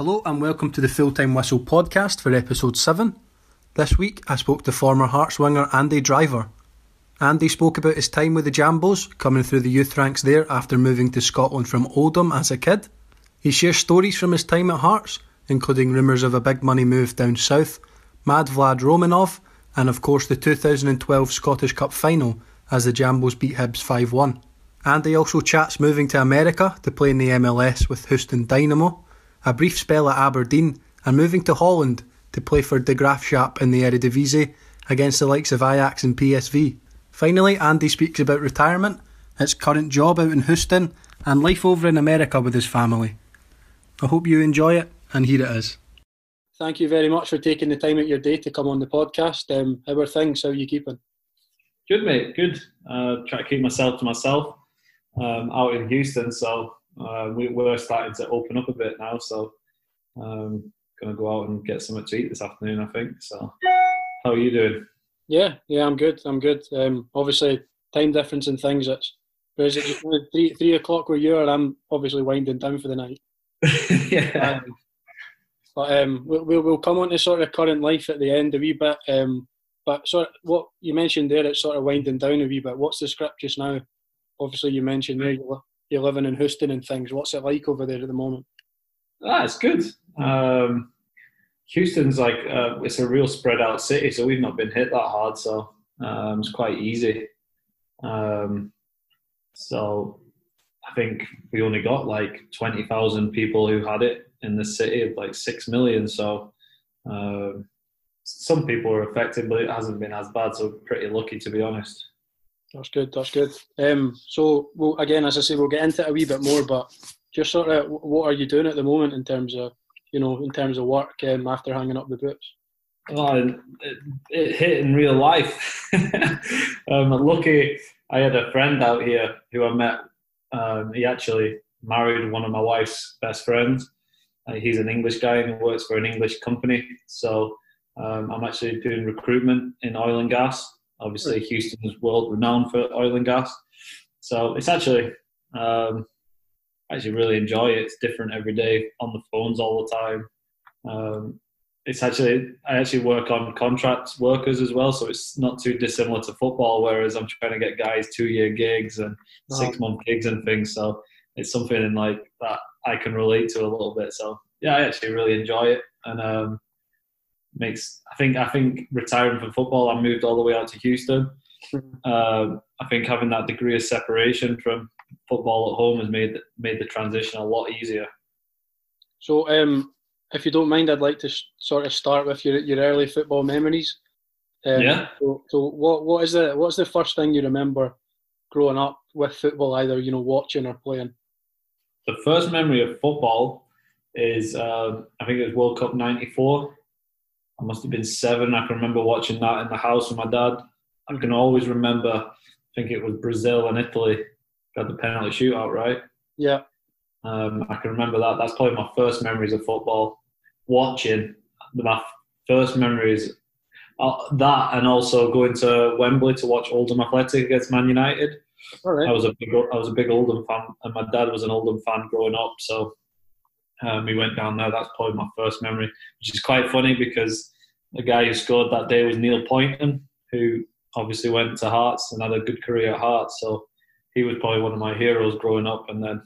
Hello and welcome to the Full Time Whistle podcast for episode 7. This week I spoke to former Hearts winger Andy Driver. Andy spoke about his time with the Jambos, coming through the youth ranks there after moving to Scotland from Oldham as a kid. He shares stories from his time at Hearts, including rumours of a big money move down south, Mad Vlad Romanov, and of course the 2012 Scottish Cup final as the Jambos beat Hibs 5 1. Andy also chats moving to America to play in the MLS with Houston Dynamo, a brief spell at Aberdeen, and moving to Holland to play for De Graafschap in the Eredivisie against the likes of Ajax and PSV. Finally, Andy speaks about retirement, his current job out in Houston, and life over in America with his family. I hope you enjoy it, and here it is. Thank you very much for taking the time out your day to come on the podcast. Um, how are things? How are you keeping? Good, mate. Good. Uh, try to keep myself to myself um, out in Houston, so uh, we, are starting to open up a bit now. So, um, gonna go out and get something to eat this afternoon. I think. So, how are you doing? Yeah, yeah, I'm good. I'm good. Um, obviously, time difference and things. It's where is it? Three three o'clock where you are. I'm obviously winding down for the night. yeah. Um, but um, we'll, we'll come on to sort of current life at the end a wee bit. Um, but sort of what you mentioned there, it's sort of winding down a wee bit. What's the script just now? Obviously, you mentioned there you're living in Houston and things. What's it like over there at the moment? Ah, it's good. Um, Houston's like uh, it's a real spread out city, so we've not been hit that hard, so um, it's quite easy. Um, so I think we only got like twenty thousand people who had it in the city of like six million. So um, some people are affected, but it hasn't been as bad. So pretty lucky to be honest. That's good. That's good. Um, so, well, again, as I say, we'll get into it a wee bit more, but just sort of, what are you doing at the moment in terms of, you know, in terms of work um, after hanging up the boots? Oh, it, it hit in real life. um, lucky, I had a friend out here who I met. Um, he actually married one of my wife's best friends. Uh, he's an English guy and works for an English company. So um, I'm actually doing recruitment in oil and gas Obviously, Houston is world renowned for oil and gas, so it's actually um, actually really enjoy it. It's different every day on the phones all the time. Um, it's actually I actually work on contract workers as well, so it's not too dissimilar to football. Whereas I'm trying to get guys two year gigs and six month gigs and things. So it's something in like that I can relate to a little bit. So yeah, I actually really enjoy it, and um, makes I think I think retiring from football, I moved all the way out to Houston. Uh, I think having that degree of separation from football at home has made made the transition a lot easier. So, um, if you don't mind, I'd like to sort of start with your your early football memories. Um, yeah. So, so, what what is the what's the first thing you remember growing up with football, either you know watching or playing? The first memory of football is uh, I think it was World Cup '94 I must have been seven. I can remember watching that in the house with my dad. I can always remember, I think it was Brazil and Italy got the penalty shootout, right? Yeah. Um, I can remember that. That's probably my first memories of football. Watching my first memories uh, that, and also going to Wembley to watch Oldham Athletic against Man United. All right. I was a big, I was a big Oldham fan, and my dad was an Oldham fan growing up. So um, we went down there. That's probably my first memory, which is quite funny because the guy who scored that day was Neil Pointon, who obviously went to Hearts and had a good career at Hearts. So he was probably one of my heroes growing up. And then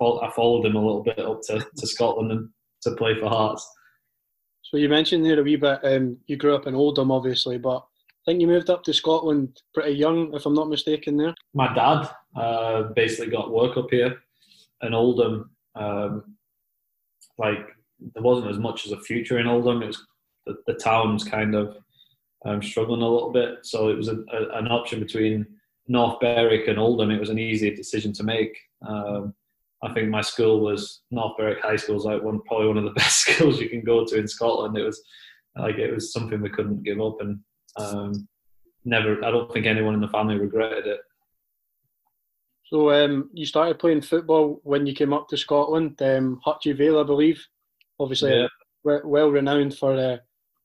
I followed him a little bit up to, to Scotland and to play for Hearts. So you mentioned there a wee bit, um, you grew up in Oldham, obviously, but I think you moved up to Scotland pretty young, if I'm not mistaken. There, my dad uh, basically got work up here in Oldham. Um, like there wasn't as much as a future in Oldham. It was the, the town's kind of um, struggling a little bit, so it was a, a, an option between North Berwick and Oldham. It was an easy decision to make. Um, I think my school was North Berwick High School was like one probably one of the best schools you can go to in Scotland. It was like it was something we couldn't give up, and um, never. I don't think anyone in the family regretted it. So um, you started playing football when you came up to Scotland, um, Hutchie Vale, I believe. Obviously, yeah. well renowned for uh,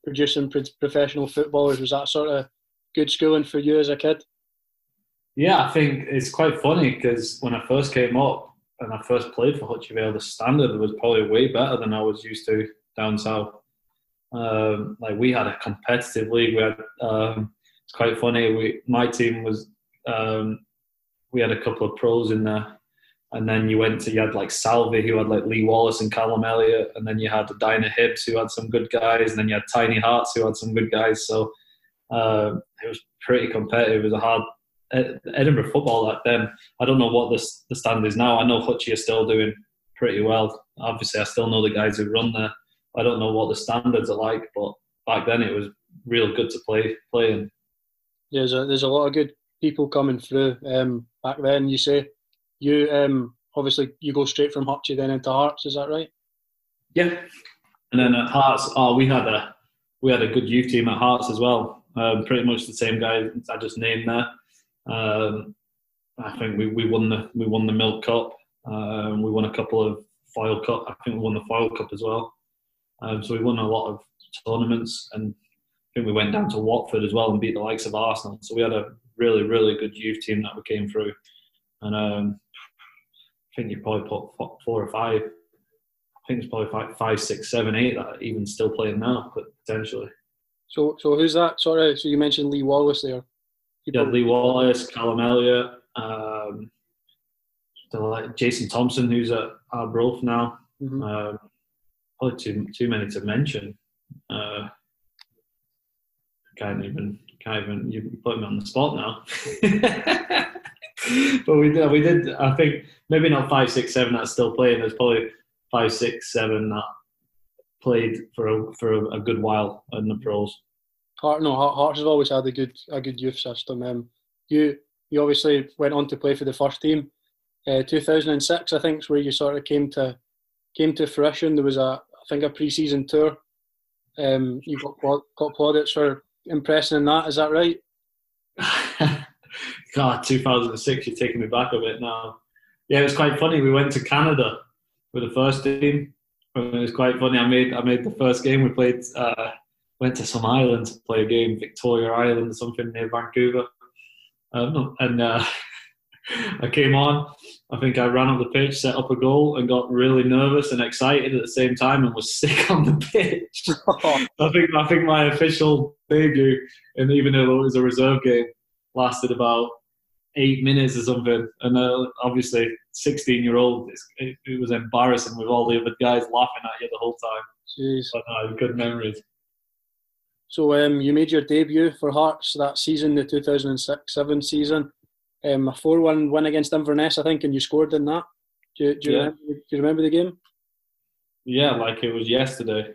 producing professional footballers. Was that sort of good schooling for you as a kid? Yeah, I think it's quite funny because when I first came up, and I first played for Hutchie Vale, the standard was probably way better than I was used to down south. Um, like we had a competitive league. We had um, it's quite funny. We my team was um, we had a couple of pros in there, and then you went to you had like Salvi who had like Lee Wallace and Callum Elliott, and then you had Tiny Hibs who had some good guys, and then you had Tiny Hearts who had some good guys. So uh, it was pretty competitive. It was a hard Edinburgh football back then. I don't know what the the stand is now. I know Hutchie is still doing pretty well. Obviously, I still know the guys who run there. I don't know what the standards are like, but back then it was real good to play play in. Yeah, there's a, there's a lot of good people coming through. Um, back then, you say you um, obviously you go straight from Hutchie then into Hearts. Is that right? Yeah, and then at Hearts, oh, we had a we had a good youth team at Hearts as well. Um, pretty much the same guys I just named there. Um, I think we, we won the we won the Milk Cup. Um, we won a couple of Foyle Cup. I think we won the Foyle Cup as well. Um, so we won a lot of tournaments, and I think we went down to Watford as well and beat the likes of Arsenal. So we had a really really good youth team that we came through, and um, I think you probably put four or five. I think it's probably five, five, six, seven, eight that are even still playing now, but potentially. So, so who's that? Sorry, so you mentioned Lee Wallace there. Yeah, Lee Wallace, Callum Elliott, um, like Jason Thompson, who's at Arbroath now. Mm-hmm. Um, probably too too many to mention. Uh, can't even can't even you put me on the spot now. but we did we did I think maybe not five six seven that's still playing. There's probably five six seven that played for a, for a, a good while in the pros. Hart, no, Hearts has always had a good a good youth system. Um, you you obviously went on to play for the first team. Uh, 2006, I think, is where you sort of came to came to fruition. There was a I think a pre-season tour. Um, you got got plaudits for impressing in that. Is that right? God, 2006, you're taking me back a bit now. Yeah, it was quite funny. We went to Canada with the first team. And It was quite funny. I made I made the first game. We played uh, went to some island to play a game, Victoria Island, or something near Vancouver. Um, and uh, I came on. I think I ran up the pitch, set up a goal, and got really nervous and excited at the same time, and was sick on the pitch. I think I think my official debut, and even though it was a reserve game, lasted about eight minutes or something. And uh, obviously, 16 year old, it, it, was embarrassing with all the other guys laughing at you the whole time. Jeez. But no, good memories. So um, you made your debut for Hearts that season, the 2006-7 season. Um, a 4-1 win against Inverness, I think, and you scored in that. Do you, do you, yeah. remember, do you remember the game? Yeah, like it was yesterday.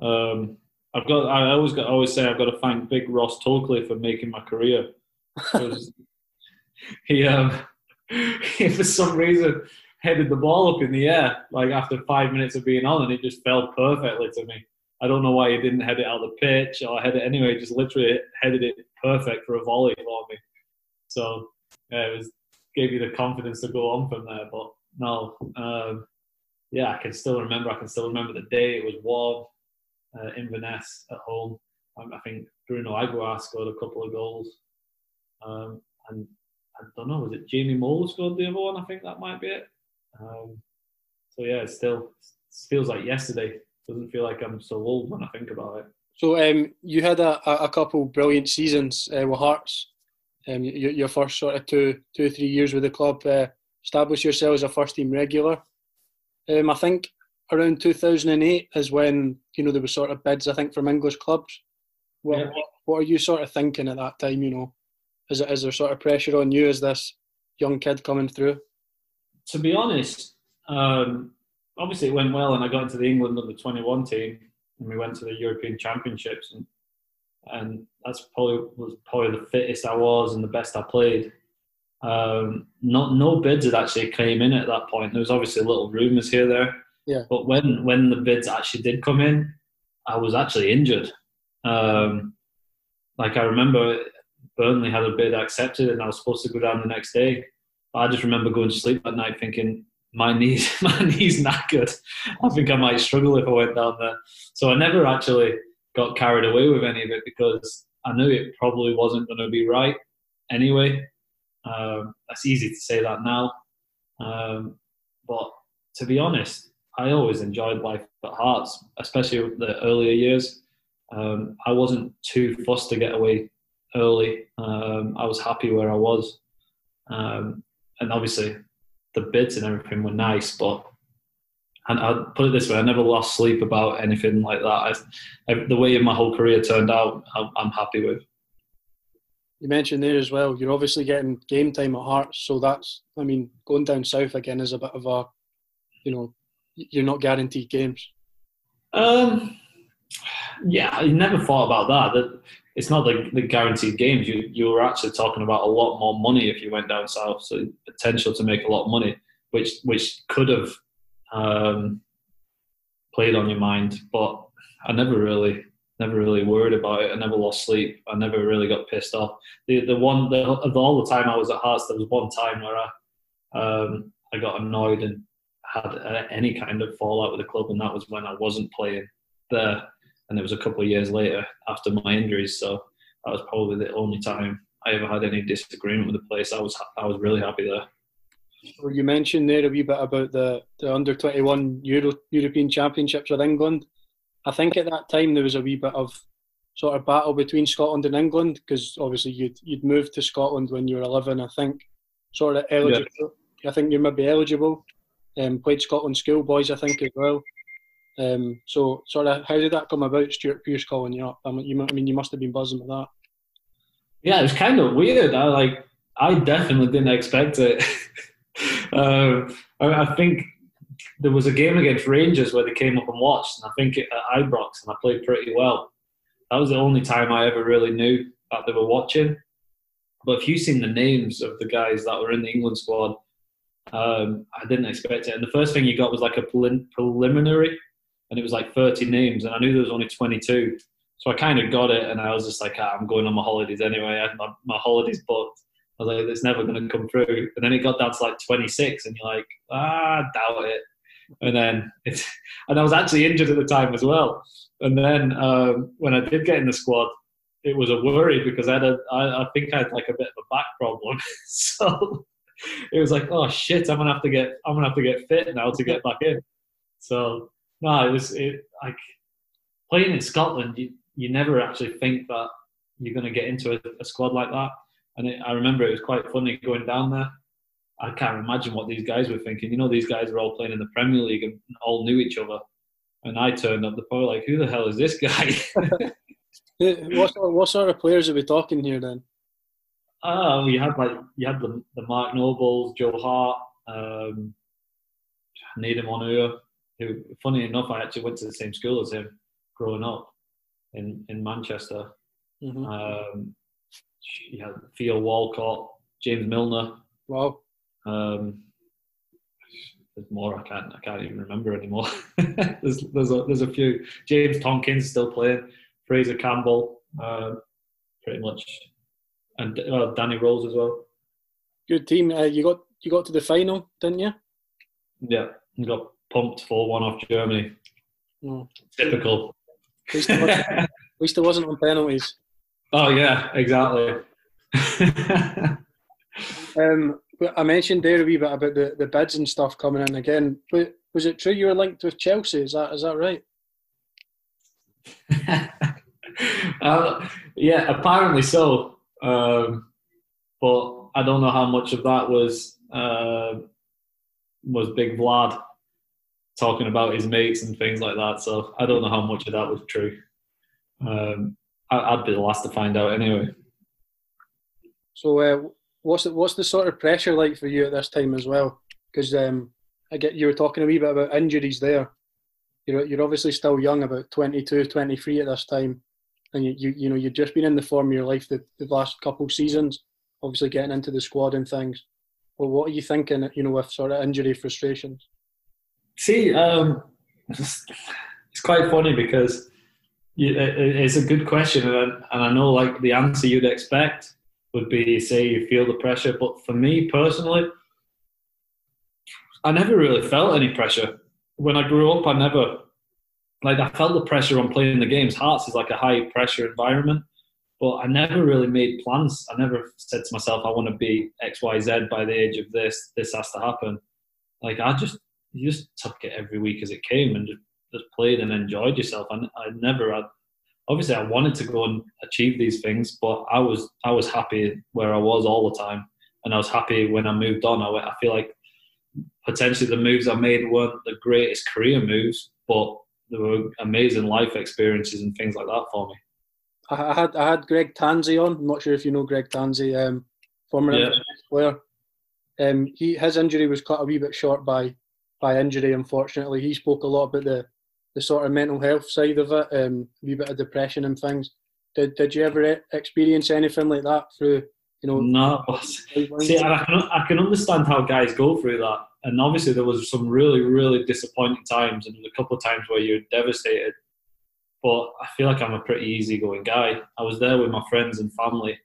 Um, I've got. I always got. I always say I've got to thank Big Ross Tokely for making my career. he, um, he for some reason headed the ball up in the air like after five minutes of being on, and it just fell perfectly to me. I don't know why he didn't head it out of the pitch or head it anyway. Just literally headed it perfect for a volley for me. So yeah, it was gave you the confidence to go on from there. But no, um, yeah, I can still remember. I can still remember the day. It was warm. Uh, Inverness at home. Um, I think Bruno Aguiar scored a couple of goals. Um, and I don't know, was it Jamie Mole scored the other one? I think that might be it. Um, so yeah, it still feels like yesterday doesn't feel like I'm so old when I think about it. So um, you had a, a couple brilliant seasons uh, with Hearts. Um, your, your, first sort of two, two, three years with the club, uh, established yourself as a first team regular. Um, I think around 2008 is when you know there were sort of bids. I think from English clubs. What, yeah. what, what are you sort of thinking at that time? You know, is it is there sort of pressure on you as this young kid coming through? To be honest, um, obviously it went well, and I got into the England under 21 team, and we went to the European Championships, and and that's probably was probably the fittest I was and the best I played. Um, not no bids had actually came in at that point. There was obviously little rumours here there, yeah. But when when the bids actually did come in, I was actually injured. Um, like I remember Burnley had a bid accepted, and I was supposed to go down the next day. I just remember going to sleep at night thinking, my knees my knees knackered. I think I might struggle if I went down there. So I never actually got carried away with any of it because I knew it probably wasn't going to be right anyway. Um, that's easy to say that now. Um, but to be honest, I always enjoyed life at Hearts, especially the earlier years. Um, I wasn't too fussed to get away early. Um, I was happy where I was, um, and obviously the bids and everything were nice. But and I put it this way: I never lost sleep about anything like that. I, the way my whole career turned out, I'm, I'm happy with. You mentioned there as well. You're obviously getting game time at Hearts, so that's. I mean, going down south again is a bit of a, you know, you're not guaranteed games. Um, yeah, I never thought about that. That it's not the, the guaranteed games. You you were actually talking about a lot more money if you went down south. So potential to make a lot of money, which which could have um, played on your mind. But I never really never really worried about it. I never lost sleep. I never really got pissed off. The the one the, all the time I was at Hearts, there was one time where I um, I got annoyed and had any kind of fallout with the club, and that was when I wasn't playing there. And it was a couple of years later after my injuries, so that was probably the only time I ever had any disagreement with the place. I was I was really happy there. You mentioned there a wee bit about the, the under twenty one Euro European Championships with England. I think at that time there was a wee bit of sort of battle between Scotland and England because obviously you'd you'd moved to Scotland when you were eleven. I think sort of eligible. Yeah. I think you might be eligible. Um, played Scotland schoolboys, I think, as well. Um, so, sort of, how did that come about, Stuart Pearce calling you up? I mean, you, I mean, you must have been buzzing with that. Yeah, it was kind of weird. I like, I definitely didn't expect it. um, I, I, think there was a game against Rangers where they came up and watched, and I think it, at Ibrox, and I played pretty well. That was the only time I ever really knew that they were watching. But if you've seen the names of the guys that were in the England squad, um, I didn't expect it. And the first thing you got was like a preliminary, and it was like 30 names, and I knew there was only 22. So I kind of got it, and I was just like, ah, I'm going on my holidays anyway. I my, my holidays booked. I was like, it's never going to come through. And then it got down to like 26, and you're like, ah, doubt it. And then it's, and I was actually injured at the time as well. And then um, when I did get in the squad, it was a worry because I had a, I, I think I had like a bit of a back problem. so it was like, oh shit, I'm gonna have to get I'm gonna have to get fit now to get back in. So no, it was it like playing in Scotland. You you never actually think that you're gonna get into a, a squad like that. And it, I remember it was quite funny going down there. I can't imagine what these guys were thinking. You know, these guys are all playing in the Premier League and all knew each other. And I turned up the probably like, who the hell is this guy? what, what sort of players are we talking here then? Oh, you had like you had the, the Mark Nobles, Joe Hart, um, Nedum Onuoha, who, funny enough, I actually went to the same school as him growing up in in Manchester. Mm-hmm. Um, you had Theo Walcott, James Milner. Wow. Um, there's more. I can't. I can't even remember anymore. there's there's a, there's a few. James Tomkins still playing. Fraser Campbell. Uh, pretty much and uh, Danny Rose as well. Good team. Uh, you got you got to the final, didn't you? Yeah, you got pumped for one off Germany. Oh. Typical. At least, at least it wasn't on penalties. Oh yeah, exactly. um, I mentioned there a wee bit about the, the bids and stuff coming in again. But was it true you were linked with Chelsea? Is that is that right? uh, yeah, apparently so. Um, but I don't know how much of that was uh, was Big Vlad talking about his mates and things like that. So I don't know how much of that was true. Um, I, would be the last to find out anyway. So uh, what's the, what's the sort of pressure like for you at this time as well? Because um, I get you were talking a wee bit about injuries there. You're you're obviously still young, about 22, 23 at this time and you, you, you know you've just been in the form of your life the, the last couple of seasons, obviously getting into the squad and things. Well, what are you thinking? You know, with sort of injury frustrations. See, um, it's, quite funny because you, it's a good question, and I, and I know like the answer you'd expect would be say you feel the pressure, but for me personally, I never really felt any pressure. When I grew up, I never like I felt the pressure on playing the games. Hearts is like a high pressure environment, but I never really made plans. I never said to myself, I want to be X, Y, Z by the age of this. This has to happen. like I just you just took it every week as it came and just, just played and enjoyed yourself. And I never had. Obviously, I wanted to go and achieve these things, but I was I was happy where I was all the time, and I was happy when I moved on. I, I feel like potentially the moves I made weren't the greatest career moves, but they were amazing life experiences and things like that for me. I had I had Greg Tansey on. I'm not sure if you know Greg Tansey, um, former yeah. player. Um, he his injury was cut a wee bit short by by injury. Unfortunately, he spoke a lot about the the sort of mental health side of it, um, a wee bit of depression and things. Did Did you ever experience anything like that through? You know, no. See, I can I can understand how guys go through that, and obviously there was some really really disappointing times, and a couple of times where you're devastated. But I feel like I'm a pretty easygoing guy. I was there with my friends and family.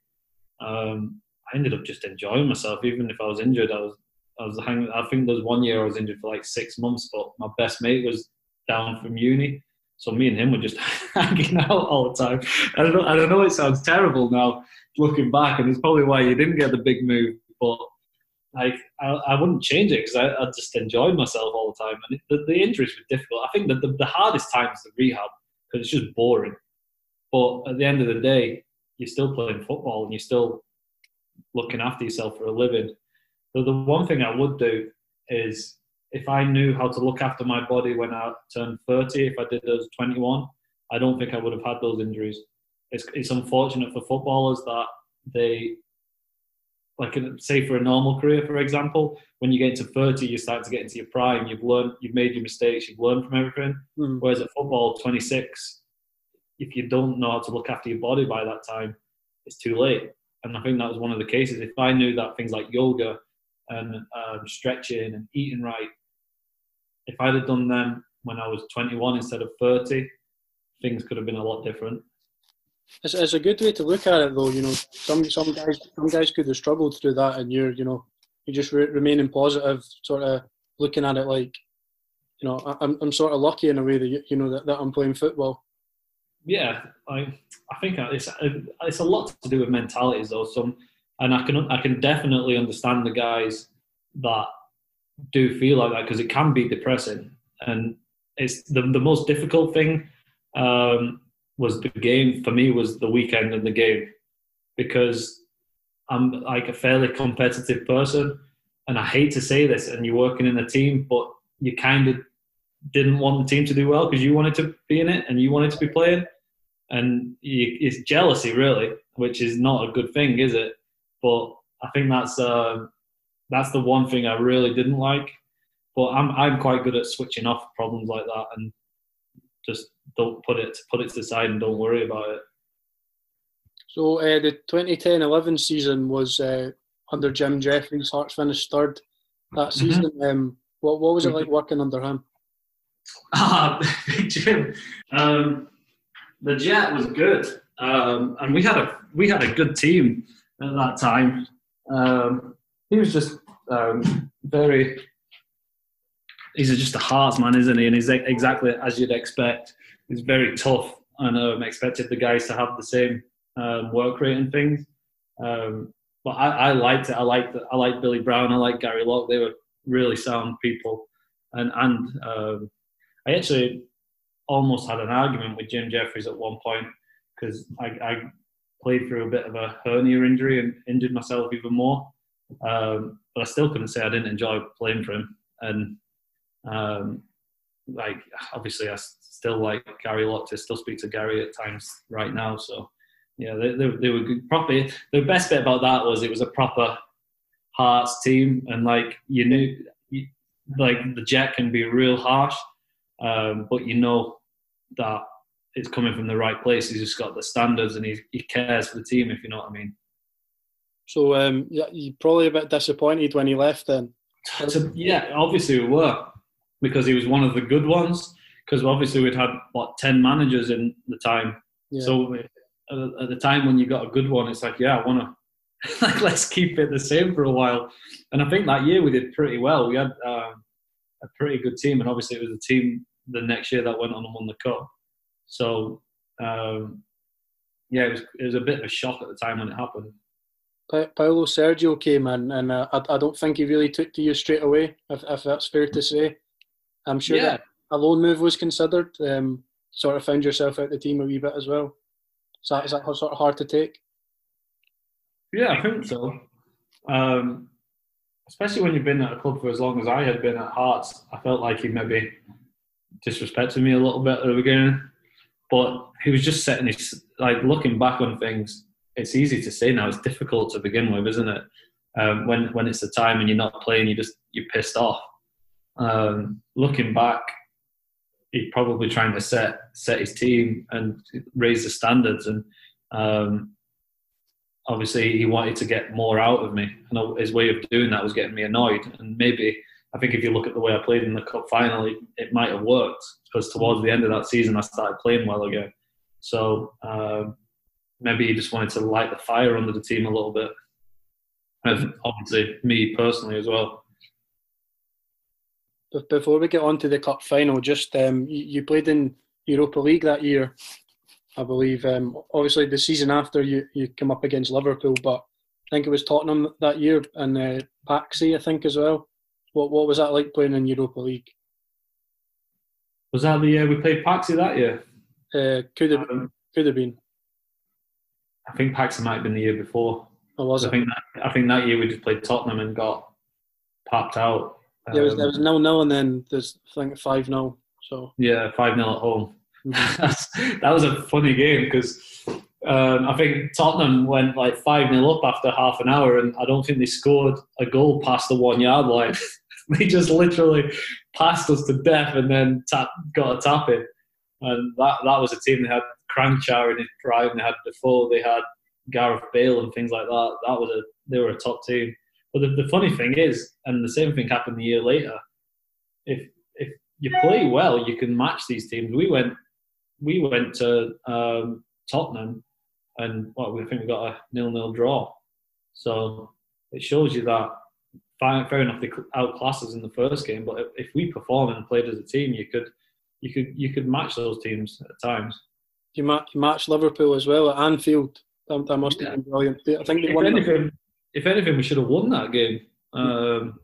Um, I ended up just enjoying myself, even if I was injured. I was I was hanging. I think there was one year I was injured for like six months, but my best mate was down from uni, so me and him were just hanging out all the time. I don't know. I don't know. It sounds terrible now looking back, and it's probably why you didn't get the big move. But like, I, I wouldn't change it because I, I, just enjoyed myself all the time. And it, the, the, injuries were difficult. I think that the, the hardest time is the rehab because it's just boring. But at the end of the day, you're still playing football and you're still looking after yourself for a living. So the one thing I would do is if I knew how to look after my body when I turned 30, if I did those 21, I don't think I would have had those injuries. It's, it's unfortunate for footballers that they, like say for a normal career, for example, when you get into 30, you start to get into your prime. You've learned, you've made your mistakes, you've learned from everything. Mm. Whereas at football, 26, if you don't know how to look after your body by that time, it's too late. And I think that was one of the cases. If I knew that things like yoga and um, stretching and eating right, if I'd have done them when I was 21 instead of 30, things could have been a lot different. It's, it's a good way to look at it, though. You know, some some guys some guys could have struggled through that, and you're you know you're just re- remaining positive, sort of looking at it like, you know, I'm I'm sort of lucky in a way that you, you know that, that I'm playing football yeah, I I think it's it's a lot to do with mentalities though. Some and I can I can definitely understand the guys that do feel like that because it can be depressing and it's the the most difficult thing um, was the game for me was the weekend and the game because I'm like a fairly competitive person and I hate to say this and you're working in a team but you kind of didn't want the team to do well because you wanted to be in it and you wanted to be playing. And you, it's jealousy, really, which is not a good thing, is it? But I think that's uh, that's the one thing I really didn't like. But I'm I'm quite good at switching off problems like that and just don't put it put it to the side and don't worry about it. So uh, the 2010-11 season was uh, under Jim Jefferies. Hearts finished third that mm-hmm. season. Mm-hmm. Um, what what was it like working under him? Ah, Big Jim. Um, the Jet was good, um, and we had a we had a good team at that time. Um, he was just um, very. He's just a heart man, isn't he? And he's exactly as you'd expect. He's very tough, I and um, expected the guys to have the same um, work rate and things. Um, but I, I liked it. I liked I liked Billy Brown. I liked Gary Locke. They were really sound people, and and um, I actually almost had an argument with Jim Jefferies at one point because I, I, played through a bit of a hernia injury and injured myself even more. Um, but I still couldn't say I didn't enjoy playing for him. And um, like, obviously, I still like Gary Locke. I still speak to Gary at times right now. So, yeah, they, they, they were good. Proper. The best bit about that was it was a proper Hearts team, and like you knew, like the Jet can be real harsh, um, but you know that it's coming from the right place. He's just got the standards and he, he cares for the team, if you know what I mean. So um, yeah, you're probably a bit disappointed when he left then. So, yeah, obviously we were because he was one of the good ones. Because obviously we'd had what ten managers in the time. Yeah. So uh, at the time when you got a good one, it's like yeah, I want to like let's keep it the same for a while. And I think that year we did pretty well. We had um, a pretty good team, and obviously it was a team the next year that went on and won the cup. So um, yeah, it was it was a bit of a shock at the time when it happened. Pa- Paulo Sergio came in, and uh, I, I don't think he really took to you straight away, if, if that's fair to say. I'm sure Yeah. that a loan move was considered. Um, sort of found yourself out the team a wee bit as well. Is that, is that sort of hard to take? Yeah, I think so. Um, especially when you've been at a club for as long as I had been at Hearts, I felt like he maybe disrespected me a little bit at the beginning. But he was just setting his like looking back on things. It's easy to say now. It's difficult to begin with, isn't it? Um, when when it's the time and you're not playing, you just you're pissed off. Um, looking back, he's probably trying to set set his team and raise the standards and. Um, obviously he wanted to get more out of me, and his way of doing that was getting me annoyed. And maybe I think if you look at the way I played in the cup final, it, it might have worked because towards the end of that season I started playing well again. So um, maybe he just wanted to light the fire under the team a little bit. And obviously me personally as well. Before we get on to the cup final, just um, you, played in Europa League that year, I believe. Um, obviously, the season after you, you come up against Liverpool, but I think it was Tottenham that year and uh, Paksi, I think, as well. What what was that like playing in Europa League? Was that the year we played Paksi that year? Uh, could have Um, could have been. I think Paksi might have been the year before. Or was I it? think that, I think that year we just played Tottenham and got papped out. There was Um, there was nil nil and then there's I think five 0 So Yeah, 5 0 at home. mhm. That was a funny game because um, I think Tottenham went like 5 0 up after half an hour, and I don't think they scored a goal past the one yard line. they just literally passed us to death and then tap, got a tap in. And that, that was a team that had Kranjcar in his prime, they had before they had Gareth Bale, and things like that. That was a They were a top team. But the, the funny thing is, and the same thing happened a year later, if if you play well, you can match these teams. We went we went to um, Tottenham, and what we think we got a nil-nil draw. So it shows you that fair enough they outclassed us in the first game, but if, we perform and played as a team, you could you could you could match those teams at times. you match you matched Liverpool as well at Anfield. That, that must have been brilliant. I think If that- anything, if anything, we should have won that game. Um,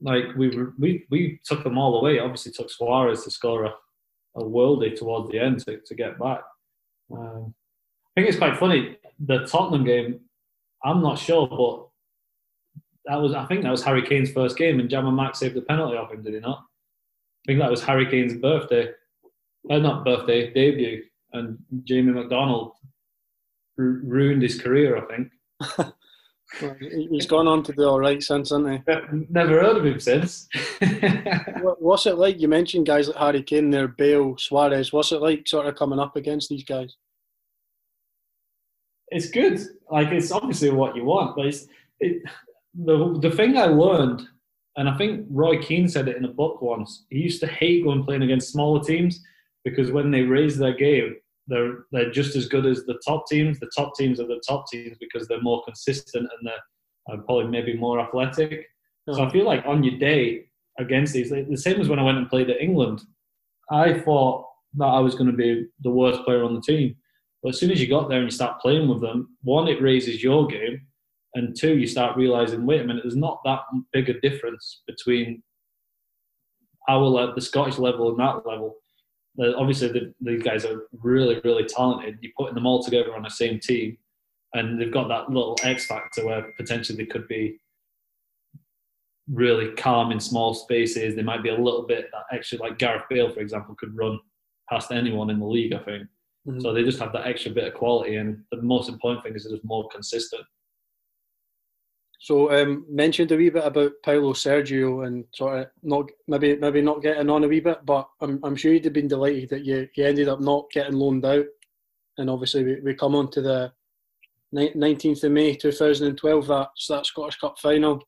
like we were, we we took them all away. Obviously, took Suarez to score a, a worldie towards the end to, to get back. Um, I think it's quite funny. The Tottenham game, I'm not sure, but that was I think that was Harry Kane's first game, and Jammer Mack saved the penalty off him. Did he not? I think that was Harry Kane's birthday, uh, not birthday debut, and Jamie MacDonald ru- ruined his career. I think. He- He's gone on to do all right since, hasn't he? Never heard of him since. What- What's it like? You mentioned guys like Harry Kane there, Bale, Suarez. What's it like sort of coming up against these guys? it's good. Like it's obviously what you want, but it's it, the the thing I learned, and I think Roy Keane said it in a book once. He used to hate going playing against smaller teams because when they raise their game, they're they're just as good as the top teams. The top teams are the top teams because they're more consistent and they're uh, probably maybe more athletic. So I feel like on your day against these, the same as when I went and played at England, I thought that I was going to be the worst player on the team. But as soon as you got there and you start playing with them, one, it raises your game, and two, you start realizing, wait a minute, there's not that big a difference between our level, the Scottish level, and that level. Obviously, the, these guys are really, really talented. You're putting them all together on the same team, and they've got that little X factor where potentially they could be really calm in small spaces. They might be a little bit that extra, like Gareth Bale, for example, could run past anyone in the league. I think. Mhm. So they just have that extra bit of quality, and the most important thing is they're just more consistent. So um, mentioned a wee bit about Paulo Sergio and sort of not maybe maybe not getting on a wee bit, but I'm I'm sure you'd have been delighted that you, you ended up not getting loaned out, and obviously we, we come on to the nineteenth of May two thousand and twelve that Scottish Cup final.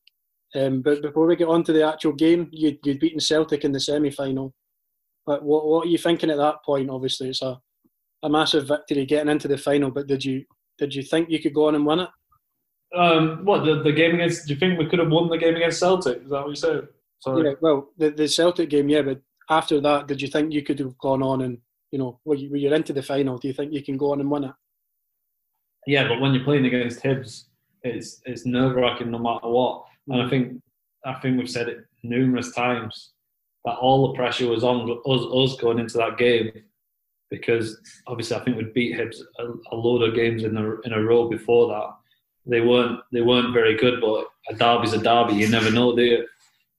Um, but before we get on to the actual game, you you'd beaten Celtic in the semi final. But what what are you thinking at that point? Obviously, it's a a massive victory getting into the final. But did you did you think you could go on and win it? Um, what the, the game against? Do you think we could have won the game against Celtic? Is that what you said? Sorry. Yeah, well, the, the Celtic game, yeah, but after that, did you think you could have gone on and, you know, when you, you're into the final, do you think you can go on and win it? Yeah, but when you're playing against Hibs it's it's nerve wracking no matter what. And I think I think we've said it numerous times that all the pressure was on us, us going into that game because obviously I think we'd beat Hibs a, a load of games in a in a row before that. They weren't they weren't very good, but a derby's a derby. You never know, do you?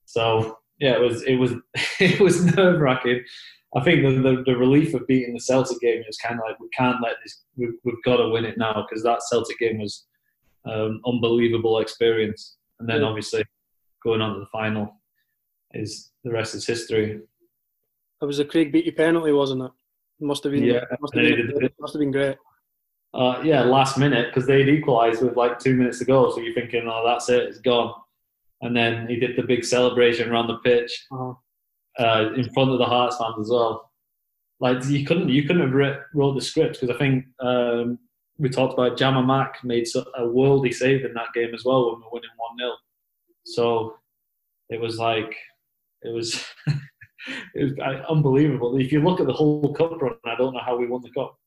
So yeah, it was it was it was nerve wracking. I think the, the, the relief of beating the Celtic game was kind of like we can't let this. We've, we've got to win it now because that Celtic game was um, unbelievable experience. And then obviously going on to the final is the rest is history. It was a Craig Beattie penalty, wasn't it? Must have been. Yeah, must have been, must have been great. Uh, yeah, last minute because they'd equalised with like two minutes to go. So you're thinking, oh, that's it, it's gone. And then he did the big celebration around the pitch uh-huh. uh, in front of the Hearts fans as well. Like you couldn't, you couldn't have wrote the script because I think um, we talked about Jama Mack made a worldy save in that game as well when we were winning one 0 So it was like it was it was uh, unbelievable. If you look at the whole cup run, I don't know how we won the cup.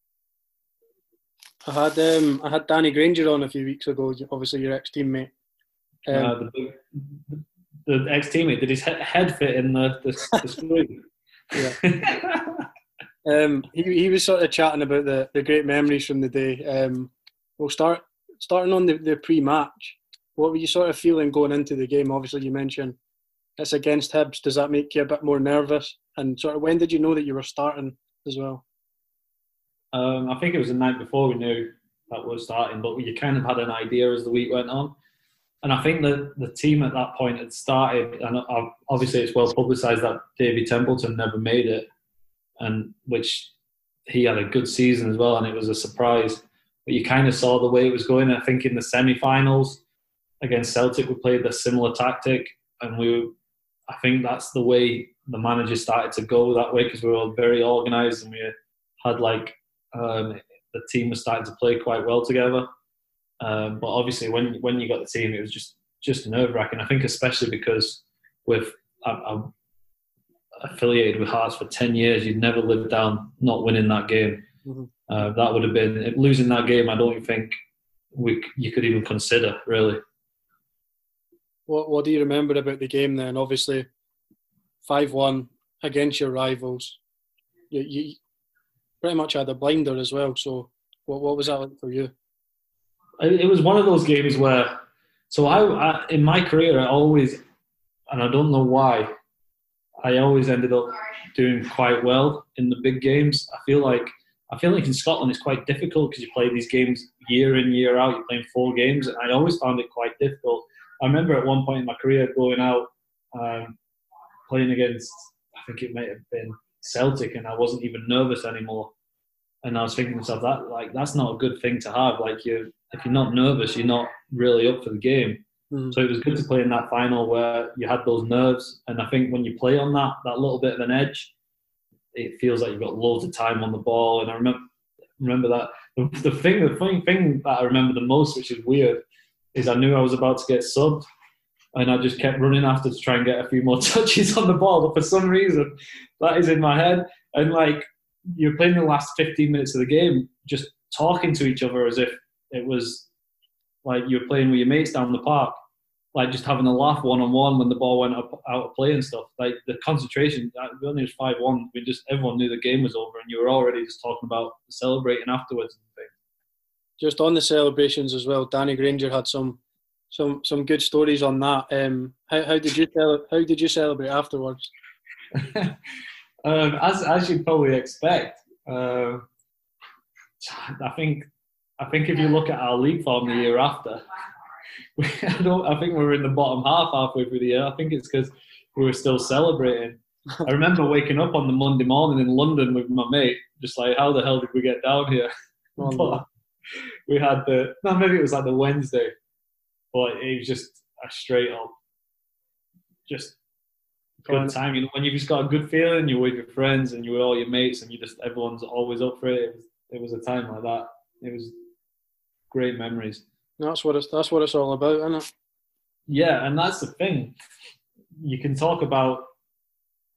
I had um, I had Danny Grainger on a few weeks ago. Obviously, your ex teammate. Um, uh, the, the ex teammate did his head fit in the, the, the screen? yeah. um, he he was sort of chatting about the, the great memories from the day. Um, we'll start starting on the, the pre match. What were you sort of feeling going into the game? Obviously, you mentioned it's against Hibs. Does that make you a bit more nervous? And sort of when did you know that you were starting as well? Um, I think it was the night before we knew that was starting, but you kind of had an idea as the week went on. And I think that the team at that point had started, and obviously it's well publicised that Davy Templeton never made it, and which he had a good season as well, and it was a surprise. But you kind of saw the way it was going. I think in the semi-finals against Celtic, we played a similar tactic, and we I think that's the way the manager started to go that way because we were very organised and we had like um, the team was starting to play quite well together. Um, but obviously, when when you got the team, it was just just nerve wracking. I think especially because with I'm, I'm, affiliated with Hearts for ten years, you'd never live down not winning that game. Mm-hmm. Uh, that would have been losing that game. I don't think we you could even consider really. What What do you remember about the game then? Obviously, five one against your rivals. You, you pretty much had a blinder as well. So, what what was that like for you? It was one of those games where, so I, I in my career I always, and I don't know why, I always ended up doing quite well in the big games. I feel like I feel like in Scotland it's quite difficult because you play these games year in year out. You're playing four games, and I always found it quite difficult I remember at one point in my career going out um, playing against, I think it might have been Celtic, and I wasn't even nervous anymore. And I was thinking to myself, that like that's not a good thing to have. Like you, if you're not nervous, you're not really up for the game. Mm. So it was good to play in that final where you had those nerves. And I think when you play on that that little bit of an edge, it feels like you've got loads of time on the ball. And I remember remember that the, the thing, the funny thing that I remember the most, which is weird, is I knew I was about to get subbed, and I just kept running after to try and get a few more touches on the ball. But for some reason, that is in my head. And like you're playing the last 15 minutes of the game, just talking to each other as if it was like you're playing with your mates down the park, like just having a laugh one on one when the ball went up, out of play and stuff. Like the concentration, we only was five one. We just everyone knew the game was over, and you were already just talking about celebrating afterwards and things just on the celebrations as well, Danny Grainger had some some some good stories on that. Um, how, how did you how did you celebrate afterwards? um, as as you'd probably expect, uh, I think I think if you look at our league form the year after, we, I don't I think we were in the bottom half halfway through the year. I think it's because we were still celebrating. I remember waking up on the Monday morning in London with my mate, just like, how the hell did we get down here? We had the no maybe it was like the Wednesday, but it was just a straight up just good time. You know, when you've just got a good feeling, you're with your friends and you're with all your mates, and you just everyone's always up for it. It was, it was a time like that. It was great memories. That's what it's that's what it's all about, isn't it? Yeah, and that's the thing. You can talk about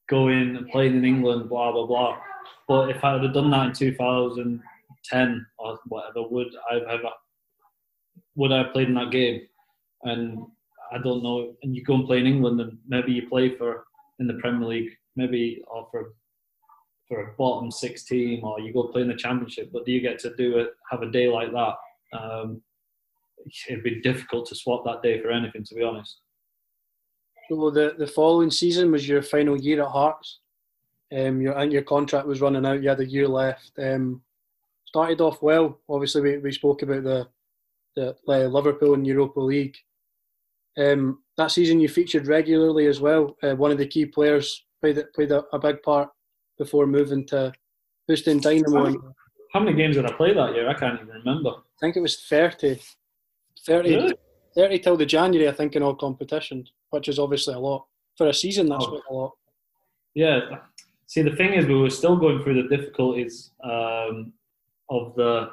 going and playing in England, blah blah blah. But if I had done that in 2010 or whatever, would I've ever would I have played in that game? And I don't know. And you go and play in England, and maybe you play for in the Premier League, maybe or for for a bottom six team, or you go play in the Championship. But do you get to do it? Have a day like that? Um, it'd be difficult to swap that day for anything, to be honest. So the the following season was your final year at Hearts. Um, your and your contract was running out. You had a year left. Um, started off well. Obviously, we, we spoke about the the uh, Liverpool and Europa League. Um, that season, you featured regularly as well. Uh, one of the key players played played a, a, big part before moving to Houston Dynamo. How many games did I play that year? I can't even remember. I think it was 30. 30, really? 30 till the January, I think, in all competitions, which is obviously a lot. For a season, that's oh. a lot. Yeah. See, the thing is, we were still going through the difficulties um, of the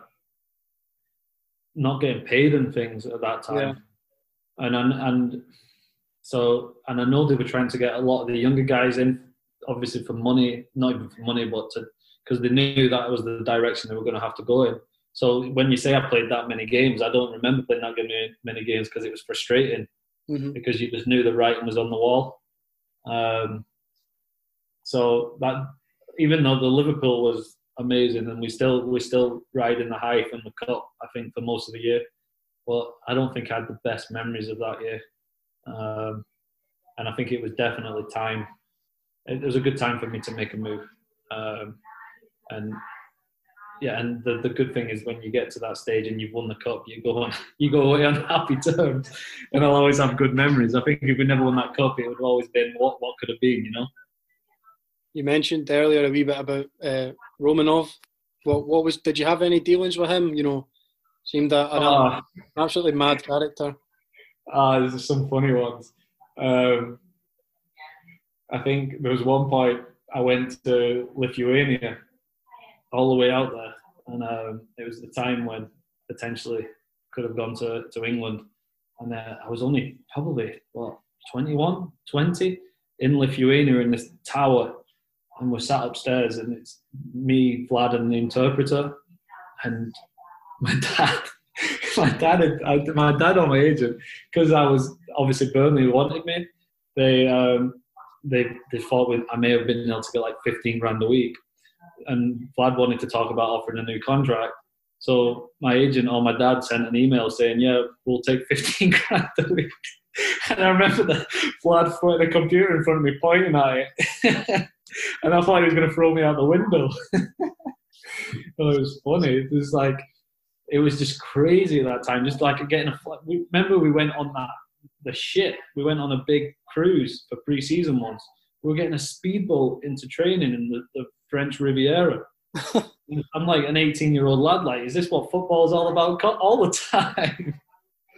not getting paid and things at that time. Yeah. And, and and so and I know they were trying to get a lot of the younger guys in, obviously for money, not even for money, but to because they knew that was the direction they were going to have to go in. So when you say I played that many games, I don't remember playing that many games because it was frustrating mm-hmm. because you just knew the writing was on the wall. Um, so that even though the Liverpool was amazing and we still we still riding the high from the cup, I think for most of the year. But I don't think I had the best memories of that year, um, and I think it was definitely time. It was a good time for me to make a move, um, and yeah, and the, the good thing is when you get to that stage and you've won the cup, you go on, you go away on happy terms, and I'll always have good memories. I think if we never won that cup, it would have always been what what could have been, you know. You mentioned earlier a wee bit about uh, Romanov. What what was? Did you have any dealings with him? You know, seemed a, an uh, absolutely mad character. Ah, uh, there's some funny ones. Um, I think there was one point I went to Lithuania all the way out there, and um, it was the time when potentially could have gone to, to England, and uh, I was only probably what 21, 20 in Lithuania in this tower, and we're sat upstairs, and it's me, Vlad, and the interpreter, and my dad. my dad, had, my dad, or my agent, because I was obviously Burnley wanted me. They um, they they thought with, I may have been able to get like 15 grand a week and Vlad wanted to talk about offering a new contract. So my agent or my dad sent an email saying, "Yeah, we'll take 15 grand a week." And I remember that Vlad putting a computer in front of me, pointing at it, and I thought he was going to throw me out the window. it was funny. It was like it was just crazy at that time. Just like getting a. We, remember, we went on that the ship. We went on a big cruise for pre-season once. We were getting a speedboat into training in the, the French Riviera. I'm like an 18 year old lad. Like, is this what football is all about? All the time.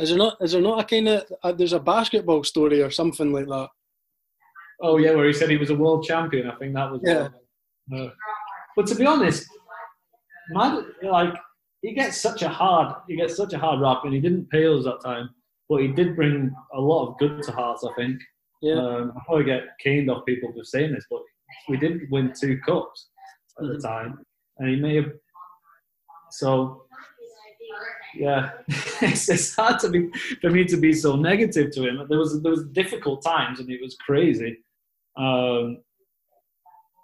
Is there not? Is there not a kind of? Uh, there's a basketball story or something like that. Oh yeah, where he said he was a world champion. I think that was. Yeah. Uh, but to be honest, man, like he gets such a hard, he gets such a hard rap, and he didn't pay us that time, but he did bring a lot of good to Hearts. I think. Yeah. Um, I probably get caned off people for saying this, but we did win two cups at the time, and he may have. So, yeah, it's, it's hard to be for me to be so negative to him. There was there was difficult times, and it was crazy. Um,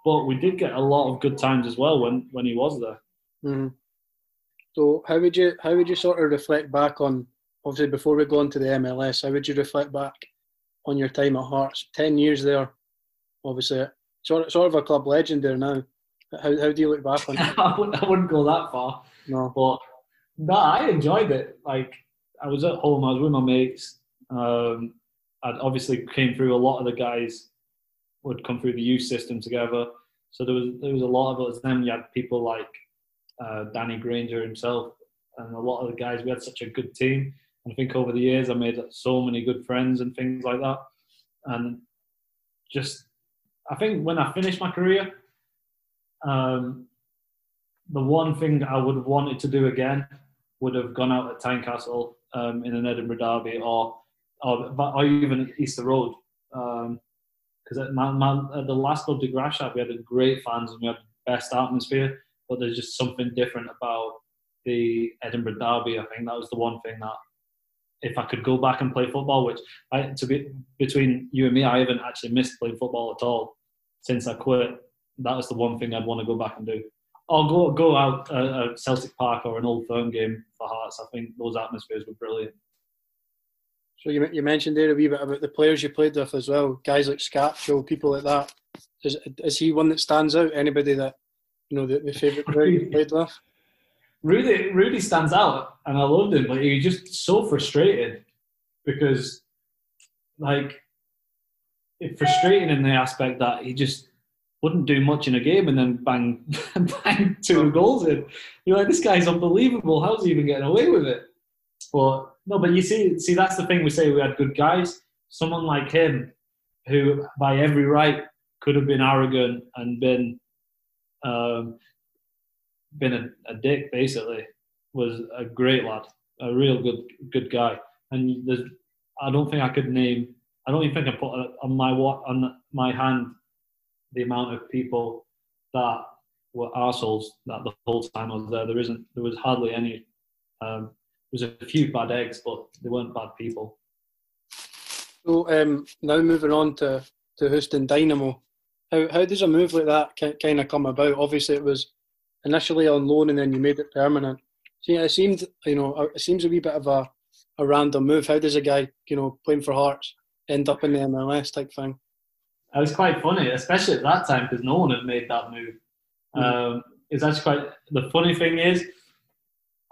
but we did get a lot of good times as well when when he was there. Mm-hmm. So how would you how would you sort of reflect back on obviously before we go on to the MLS? How would you reflect back on your time at Hearts? Ten years there, obviously sort of, sort of a club legend there now. How, how do you look back on it? I, wouldn't, I wouldn't go that far. No. But no, I enjoyed it. Like I was at home, I was with my mates. Um, I'd obviously came through a lot of the guys would come through the youth system together. So there was there was a lot of us. Then you had people like uh, Danny Grainger himself, and a lot of the guys. We had such a good team. And I think over the years I made so many good friends and things like that. And just I think when I finished my career, um, the one thing I would have wanted to do again would have gone out at Tynecastle um, in an Edinburgh derby or, or, or even Easter Road. Because um, at, my, my, at the last club De Graafschap, we had great fans and we had the best atmosphere, but there's just something different about the Edinburgh derby. I think that was the one thing that if I could go back and play football, which I, to be between you and me, I haven't actually missed playing football at all since I quit. That was the one thing I'd want to go back and do. Or go go out uh, Celtic Park or an Old Firm game for Hearts. I think those atmospheres were brilliant. So you, you mentioned there a wee bit about the players you played with as well, guys like Skácel, people like that. Is, is he one that stands out? Anybody that you know the, the favourite player you played with? Rudy Rudy stands out, and I loved him, but he was just so frustrated because, like, it frustrating in the aspect that he just wouldn't do much in a game and then bang bang two goals in. You're like, this guy's unbelievable. How's he even getting away with it? But no, but you see, see that's the thing. We say we had good guys. Someone like him, who by every right could have been arrogant and been um, been a, a dick basically was a great lad, a real good good guy. And there's, I don't think I could name. I don't even think I put on my on my hand the amount of people that were assholes that the whole time I was there. There isn't. There was hardly any. Um, there was a few bad eggs, but they weren't bad people. So um, now moving on to to Houston Dynamo. How how does a move like that kind of come about? Obviously, it was initially on loan and then you made it permanent. See, it seemed, you know, it seems a wee bit of a, a random move. How does a guy, you know, playing for Hearts end up in the MLS type thing? It was quite funny, especially at that time because no one had made that move. Mm. Um, it's actually quite. The funny thing is,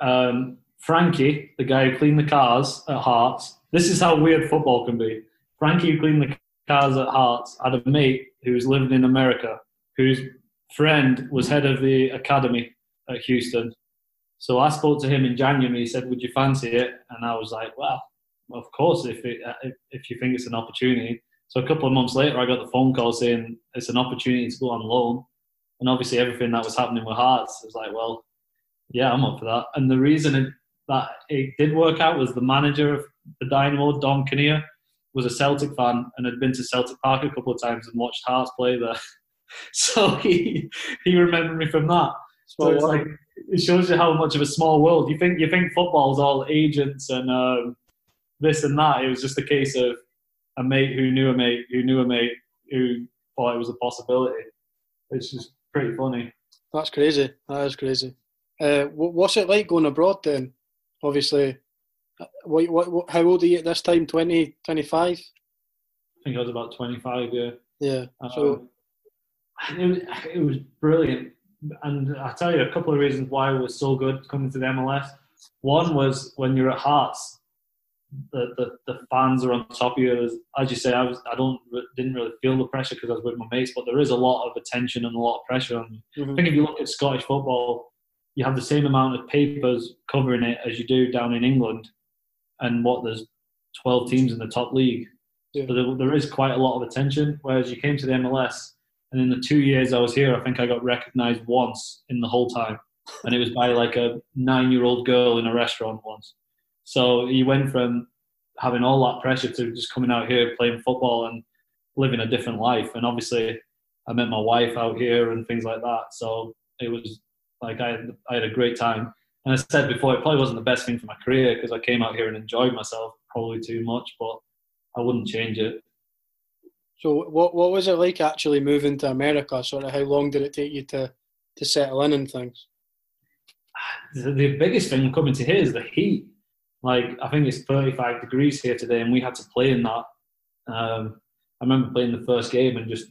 um, Frankie, the guy who cleaned the cars at Hearts. This is how weird football can be. Frankie, who cleaned the cars at Hearts, had a mate who was living in America, whose friend was head of the academy at Houston. So I spoke to him in January. He said, "Would you fancy it?" And I was like, "Well, of course, if it, uh, if, if you think it's an opportunity." So a couple of months later, I got the phone call saying it's an opportunity to go on loan, and obviously everything that was happening with Hearts was like, "Well, yeah, I'm up for that." And the reason that it did work out was the manager of the Dynamo, Dom Kinnear, was a Celtic fan and had been to Celtic Park a couple of times and watched Hearts play there. so he he remembered me from that. So it's like it shows you how much of a small world. You think you think football's all agents and um, this and that. It was just a case of a mate who knew a mate who knew a mate who thought it was a possibility. It's just pretty funny. That's crazy. That is crazy. Uh, what's it like going abroad then? Obviously, what, what, what, how old are you at this time? 20, 25? I think I was about 25, yeah. Yeah. So, um, it was, it was brilliant. And I'll tell you a couple of reasons why it was so good coming to the MLS. One was when you're at Hearts, the, the, the fans are on top of you. As, as you say, I was I don't didn't really feel the pressure because I was with my mates, but there is a lot of attention and a lot of pressure on you. Mm-hmm. I think if you look at Scottish football, you have the same amount of papers covering it as you do down in England, and what there's 12 teams in the top league. Yeah. So there, there is quite a lot of attention. Whereas you came to the MLS, and in the two years I was here, I think I got recognised once in the whole time, and it was by like a nine-year-old girl in a restaurant once. So you went from having all that pressure to just coming out here playing football and living a different life. And obviously, I met my wife out here and things like that. So it was like I I had a great time. And I said before, it probably wasn't the best thing for my career because I came out here and enjoyed myself probably too much, but I wouldn't change it. So what what was it like actually moving to America? Sort of how long did it take you to to settle in and things? The, the biggest thing coming to here is the heat. Like I think it's 35 degrees here today, and we had to play in that. Um, I remember playing the first game and just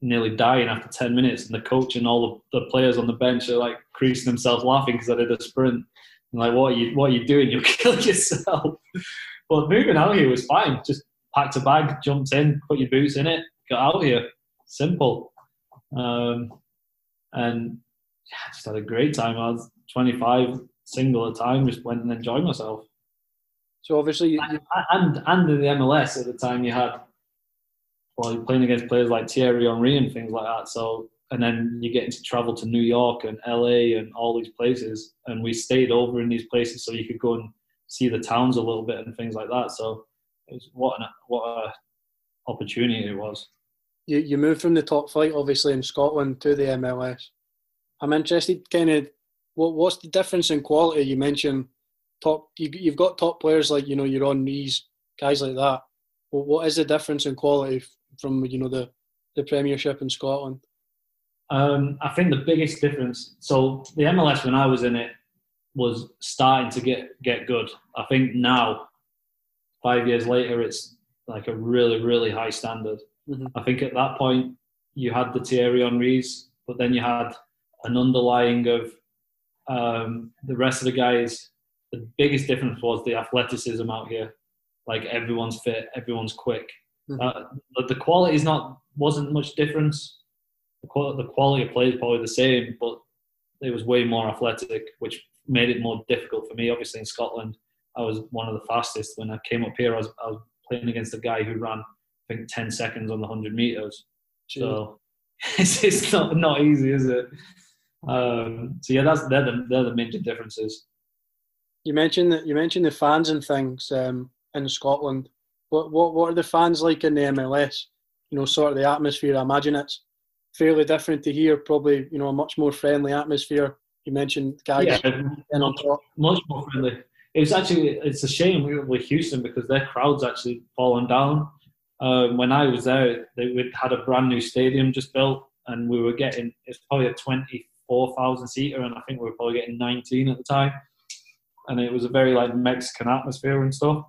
nearly dying after 10 minutes, and the coach and all the, the players on the bench are like creasing themselves laughing because I did a sprint. I'm like, what are you what are you doing? You'll kill yourself. but moving out here was fine. Just packed a bag, jumped in, put your boots in it, got out here. Simple. Um, and yeah, just had a great time. I was 25, single at the time, just went and enjoyed myself. So obviously, you, and, and and in the MLS at the time, you had well, you're playing against players like Thierry Henry and things like that. So and then you get to travel to New York and LA and all these places, and we stayed over in these places so you could go and see the towns a little bit and things like that. So it was what an what a opportunity it was. You you moved from the top flight, obviously in Scotland, to the MLS. I'm interested, kind of, what what's the difference in quality? You mentioned top. You, you've got top players like you know you're on Rees, guys like that. What is the difference in quality from you know the the Premiership in Scotland? Um, I think the biggest difference. So the MLS when I was in it was starting to get get good. I think now, five years later, it's like a really really high standard. Mm-hmm. I think at that point you had the Thierry Henrys, but then you had an underlying of um, the rest of the guys. The biggest difference was the athleticism out here. Like everyone's fit, everyone's quick. Mm-hmm. Uh, the quality is not wasn't much difference. The quality, the quality of play is probably the same, but it was way more athletic, which made it more difficult for me. Obviously, in Scotland, I was one of the fastest. When I came up here, I was, I was playing against a guy who ran, I think, 10 seconds on the 100 meters. So it's, it's not not easy, is it? Um, so yeah, that's they're the they're the major differences. You mentioned that you mentioned the fans and things um, in Scotland. What what what are the fans like in the MLS? You know, sort of the atmosphere. I imagine it's fairly different to here. Probably you know a much more friendly atmosphere. You mentioned guys yeah, on top. Much more friendly. It was actually it's a shame we were with Houston because their crowd's actually fallen down. Um, when I was there, they had a brand new stadium just built, and we were getting it's probably a twenty-four thousand seater, and I think we were probably getting nineteen at the time, and it was a very like Mexican atmosphere and stuff.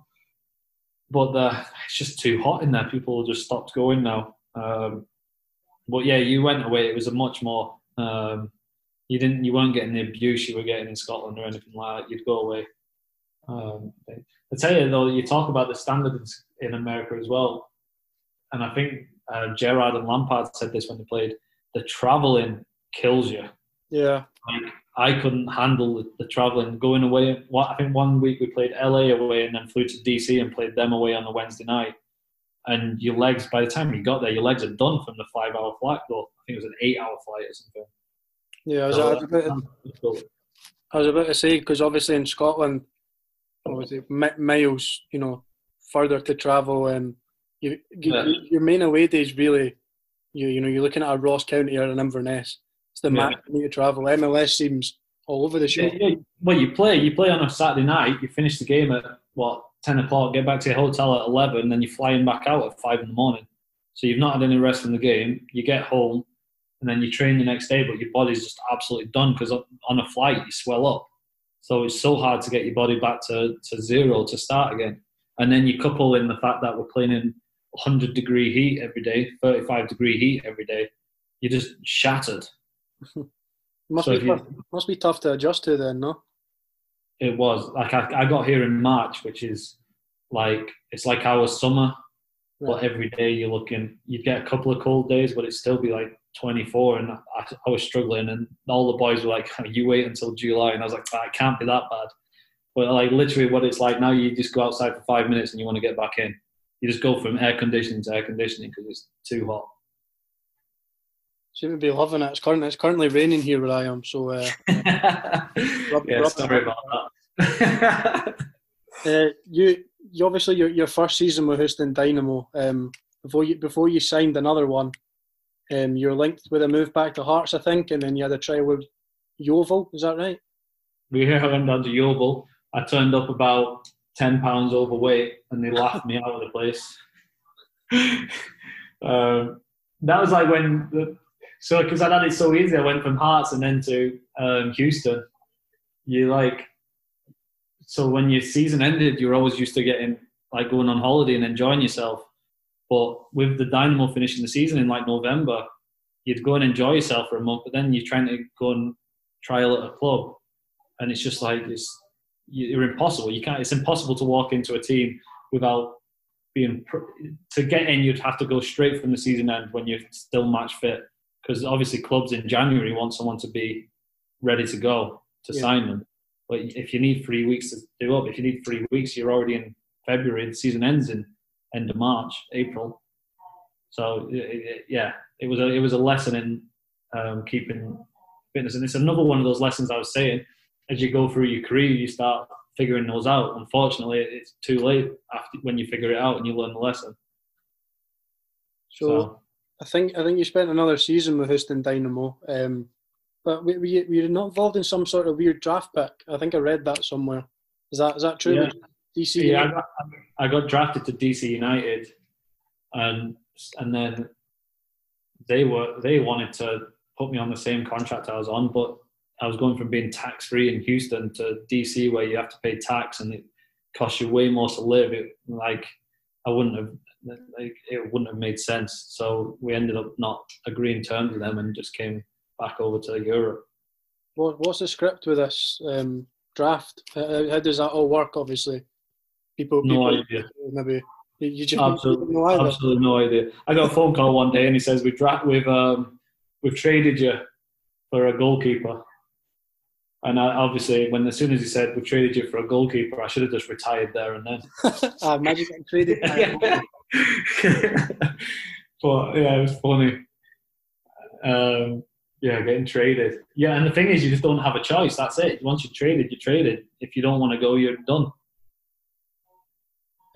But the, it's just too hot in there. People just stopped going now. Um, but yeah, you went away. It was a much more. Um, you didn't. You weren't getting the abuse you were getting in Scotland or anything like that. You'd go away. Um, I tell you though, you talk about the standards in America as well and I think uh, Gerrard and Lampard said this when they played. The traveling kills you. Yeah. Like I couldn't handle the, the traveling going away. What I think one week we played LA away and then flew to DC and played them away on the Wednesday night. And your legs, by the time you got there, your legs are done from the five-hour flight. Though I think it was an eight-hour flight or something. Yeah, I was, so, about, I was about to say because obviously in Scotland, obviously miles, you know, further to travel and you, you, yeah. Your main away days really, you you know, you're looking at a Ross County or an Inverness. It's the yeah. max you travel. MLS seems all over the show. Yeah, yeah. Well, you play you play on a Saturday night. You finish the game at what ten o'clock. Get back to your hotel at eleven. Then you're flying back out at five in the morning. So you've not had any rest from the game. You get home, and then you train the next day, but your body's just absolutely done because on a flight you swell up. So it's so hard to get your body back to, to zero to start again. And then you couple in the fact that we're playing in 100 degree heat every day, 35 degree heat every day, you're just shattered. Must so be tough, you, must be tough to adjust to then, no? It was like I, I got here in March, which is like it's like our summer, but every day you're looking. You'd get a couple of cold days, but it'd still be like 24, and I, I was struggling. And all the boys were like, "You wait until July," and I was like, "It can't be that bad." But like literally, what it's like now, you just go outside for five minutes and you want to get back in you just go from air conditioning to air conditioning because it's too hot. Seem to be loving it. It's currently it's currently raining here where I am, so. Uh, rub, yeah, rub sorry about that. uh, you, you obviously your your first season with Houston Dynamo. Um, before you before you signed another one, um, you're linked with a move back to Hearts, I think, and then you had a trial with Yeovil. Is that right? We here went down to Yeovil. I turned up about 10 pounds overweight and they laughed me out of the place. um, that was like when, the, so because I had it so easy, I went from Hearts and then to um, Houston. You like, so when your season ended, you're always used to getting like going on holiday and enjoying yourself. But with the Dynamo finishing the season in like November, you'd go and enjoy yourself for a month, but then you're trying to go and trial at a club, and it's just like it's you're impossible. You can't. It's impossible to walk into a team without being to get in. You'd have to go straight from the season end when you're still match fit, because obviously clubs in January want someone to be ready to go to yeah. sign them. But if you need three weeks to do up, if you need three weeks, you're already in February. The season ends in end of March, April. So it, it, yeah, it was a it was a lesson in um, keeping fitness, and it's another one of those lessons I was saying as you go through your career, you start figuring those out. Unfortunately, it's too late after when you figure it out and you learn the lesson. So, so. I think I think you spent another season with Houston Dynamo, um, but were you, were you not involved in some sort of weird draft pick? I think I read that somewhere. Is that is that true? Yeah. DC. Yeah, I got, I got drafted to DC United, and and then they were they wanted to put me on the same contract I was on, but I was going from being tax free in Houston to DC where you have to pay tax and it costs you way more to live. It like I wouldn't have like it wouldn't have made sense. So we ended up not agreeing terms with them and just came back over to Europe. What, what's the script with this um, draft? How, how, does that all work? Obviously, people, people no idea. Maybe you just absolutely no idea. Absolutely no idea. I got a phone call one day and he says we draft we've um, we've traded you for a goalkeeper. And I, obviously, when as soon as he said we traded you for a goalkeeper, I should have just retired there and then. I imagine getting traded. but yeah, it was funny. Um, yeah, getting traded. Yeah, and the thing is, you just don't have a choice. That's it. Once you're traded, you're traded. If you don't want to go, you're done.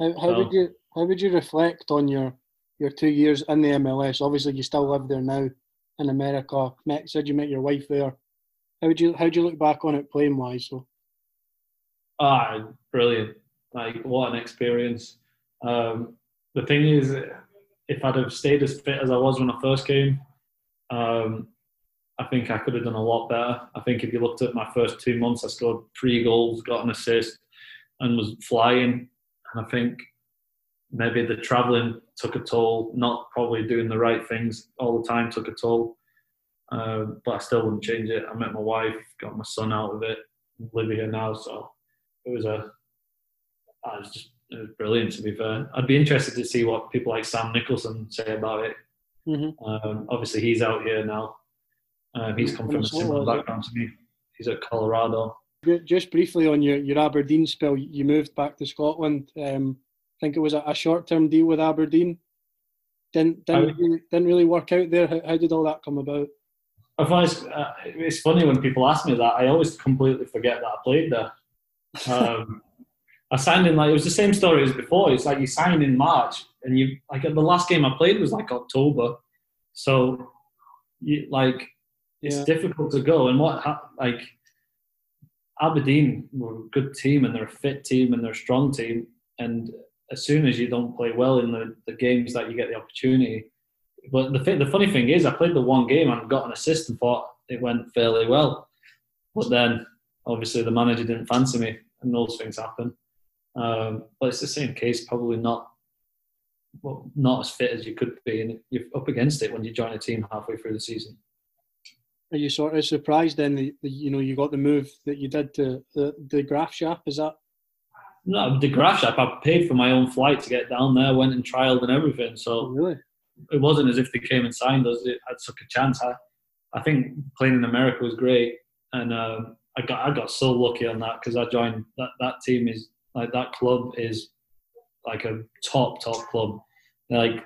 How, how so. would you how would you reflect on your your two years in the MLS? Obviously, you still live there now in America. Met, said you met your wife there. How would you how do you look back on it playing wise? So, ah, brilliant! Like what an experience. Um, the thing is, if I'd have stayed as fit as I was when I first came, um, I think I could have done a lot better. I think if you looked at my first two months, I scored three goals, got an assist, and was flying. And I think maybe the travelling took a toll, not probably doing the right things all the time took a toll. Uh, but I still wouldn't change it. I met my wife, got my son out of it, live here now. So it was a, I was just it was brilliant to be fair. I'd be interested to see what people like Sam Nicholson say about it. Mm-hmm. Um, obviously, he's out here now. Um, he's come from a similar background to me. He's at Colorado. Just briefly on your, your Aberdeen spell, you moved back to Scotland. Um, I think it was a, a short term deal with Aberdeen. Didn't didn't, I, really, didn't really work out there. How, how did all that come about? I find it's, uh, it's funny when people ask me that. I always completely forget that I played there. Um, I signed in like it was the same story as before. It's like you signed in March, and you like the last game I played was like October, so you like it's yeah. difficult to go. And what like Aberdeen were a good team, and they're a fit team, and they're a strong team. And as soon as you don't play well in the, the games that you get the opportunity, but the th- the funny thing is, I played the one game and got an assist and thought it went fairly well. But then, obviously, the manager didn't fancy me, and those things happen. Um, but it's the same case, probably not well, not as fit as you could be, and you're up against it when you join a team halfway through the season. Are you sort of surprised then that, you know you got the move that you did to the the Graafschap? Is that? No, the Graafschap. I paid for my own flight to get down there, went and trialed and everything. So oh, really, it wasn't as if they came and signed us. It, I took a chance. I, I think playing in America was great, and um, I got I got so lucky on that because I joined that that team is like that club is like a top top club. like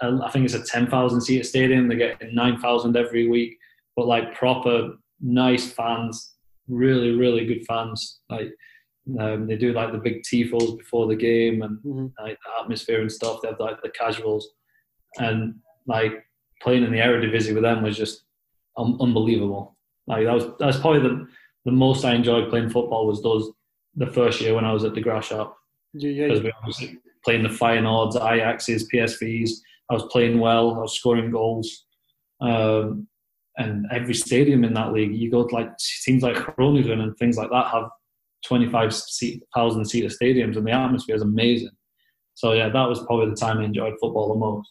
I think it's a ten thousand seat stadium. They get nine thousand every week, but like proper nice fans, really really good fans. Like um, they do like the big tifos before the game and mm-hmm. like the atmosphere and stuff. They have like the casuals, and like playing in the Eredivisie with them was just un- unbelievable. Like that was that was probably the the most I enjoyed playing football was those the first year when I was at the Graafschap. Yeah, because we was playing the Feyenoords, Ajaxes, PSVs. I was playing well. I was scoring goals. Um, and every stadium in that league, you go to like teams like Groningen and things like that have 25,000 seater stadiums, and the atmosphere is amazing. So yeah, that was probably the time I enjoyed football the most.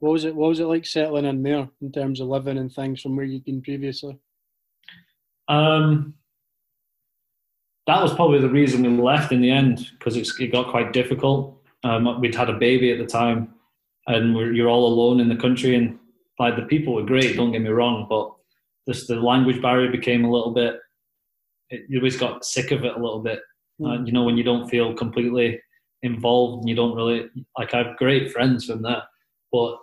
What was it? What was it like settling in there in terms of living and things from where you'd been previously? Um, that was probably the reason we left in the end because it got quite difficult. Um, we'd had a baby at the time, and you're all alone in the country. And like the people were great, don't get me wrong, but just the language barrier became a little bit. It, you always got sick of it a little bit. Mm. Uh, you know, when you don't feel completely involved and you don't really like. I have great friends from there, but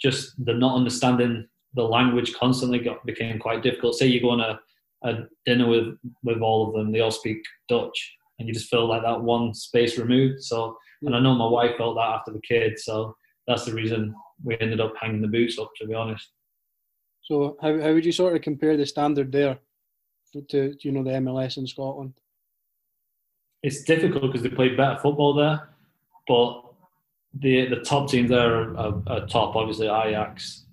just the not understanding the language constantly got became quite difficult. Say you go on a a dinner with with all of them. They all speak Dutch, and you just feel like that one space removed. So, and I know my wife felt that after the kids. So that's the reason we ended up hanging the boots up. To be honest. So how how would you sort of compare the standard there to you know the MLS in Scotland? it's difficult because they play better football there, but the the top teams there are, are, are top. Obviously, Ajax.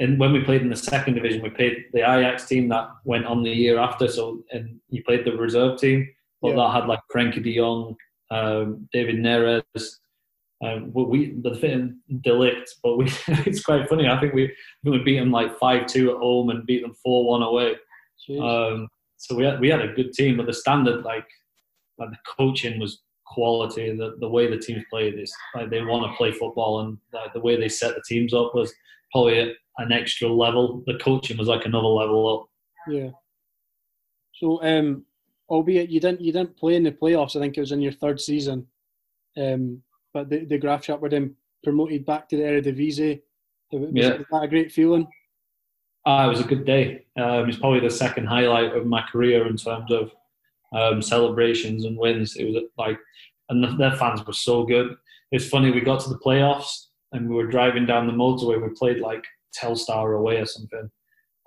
And when we played in the second division, we played the Ajax team that went on the year after. So, and you played the reserve team, but yeah. that had like Frankie De Jong, um, David Neres, um, we the fit de Ligt, but we it's quite funny. I think we we beat them like five two at home and beat them four one away. Um, so we had we had a good team, but the standard like like the coaching was quality. The the way the teams play, is like they want to play football, and like, the way they set the teams up was probably an extra level. The coaching was like another level up. Yeah. So, um, albeit you didn't you didn't play in the playoffs, I think it was in your third season. Um, but the, the Graafschap were then promoted back to the Eredivisie. Was, yeah. was that a great feeling? Ah, it was a good day. Um, it's probably the second highlight of my career in terms of um, celebrations and wins. It was like, and the, their fans were so good. It's funny. We got to the playoffs and we were driving down the motorway. We played like Telstar away or something,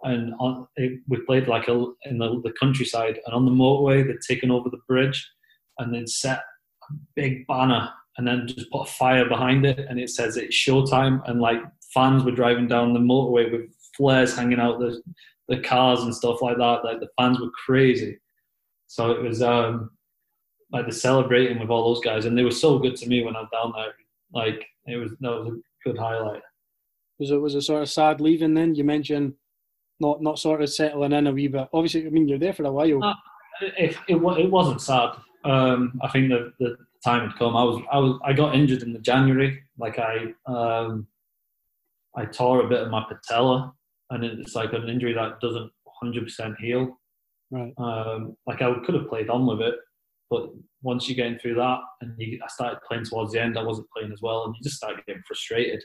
and on, it, we played like a, in the, the countryside. And on the motorway, they'd taken over the bridge, and they'd set a big banner and then just put a fire behind it and it says it's showtime and like fans were driving down the motorway with flares hanging out the the cars and stuff like that like the fans were crazy so it was um like the celebrating with all those guys and they were so good to me when I was down there like it was that was a good highlight was it was a sort of sad leaving then you mentioned not not sort of settling in a wee bit obviously I mean you're there for a while uh, it, it, it wasn't sad um, I think the, the time had come. I was I was I got injured in the January. Like I um, I tore a bit of my patella, and it's like an injury that doesn't 100% heal. Right. Um, like I could have played on with it, but once you're getting through that, and you, I started playing towards the end, I wasn't playing as well, and you just start getting frustrated.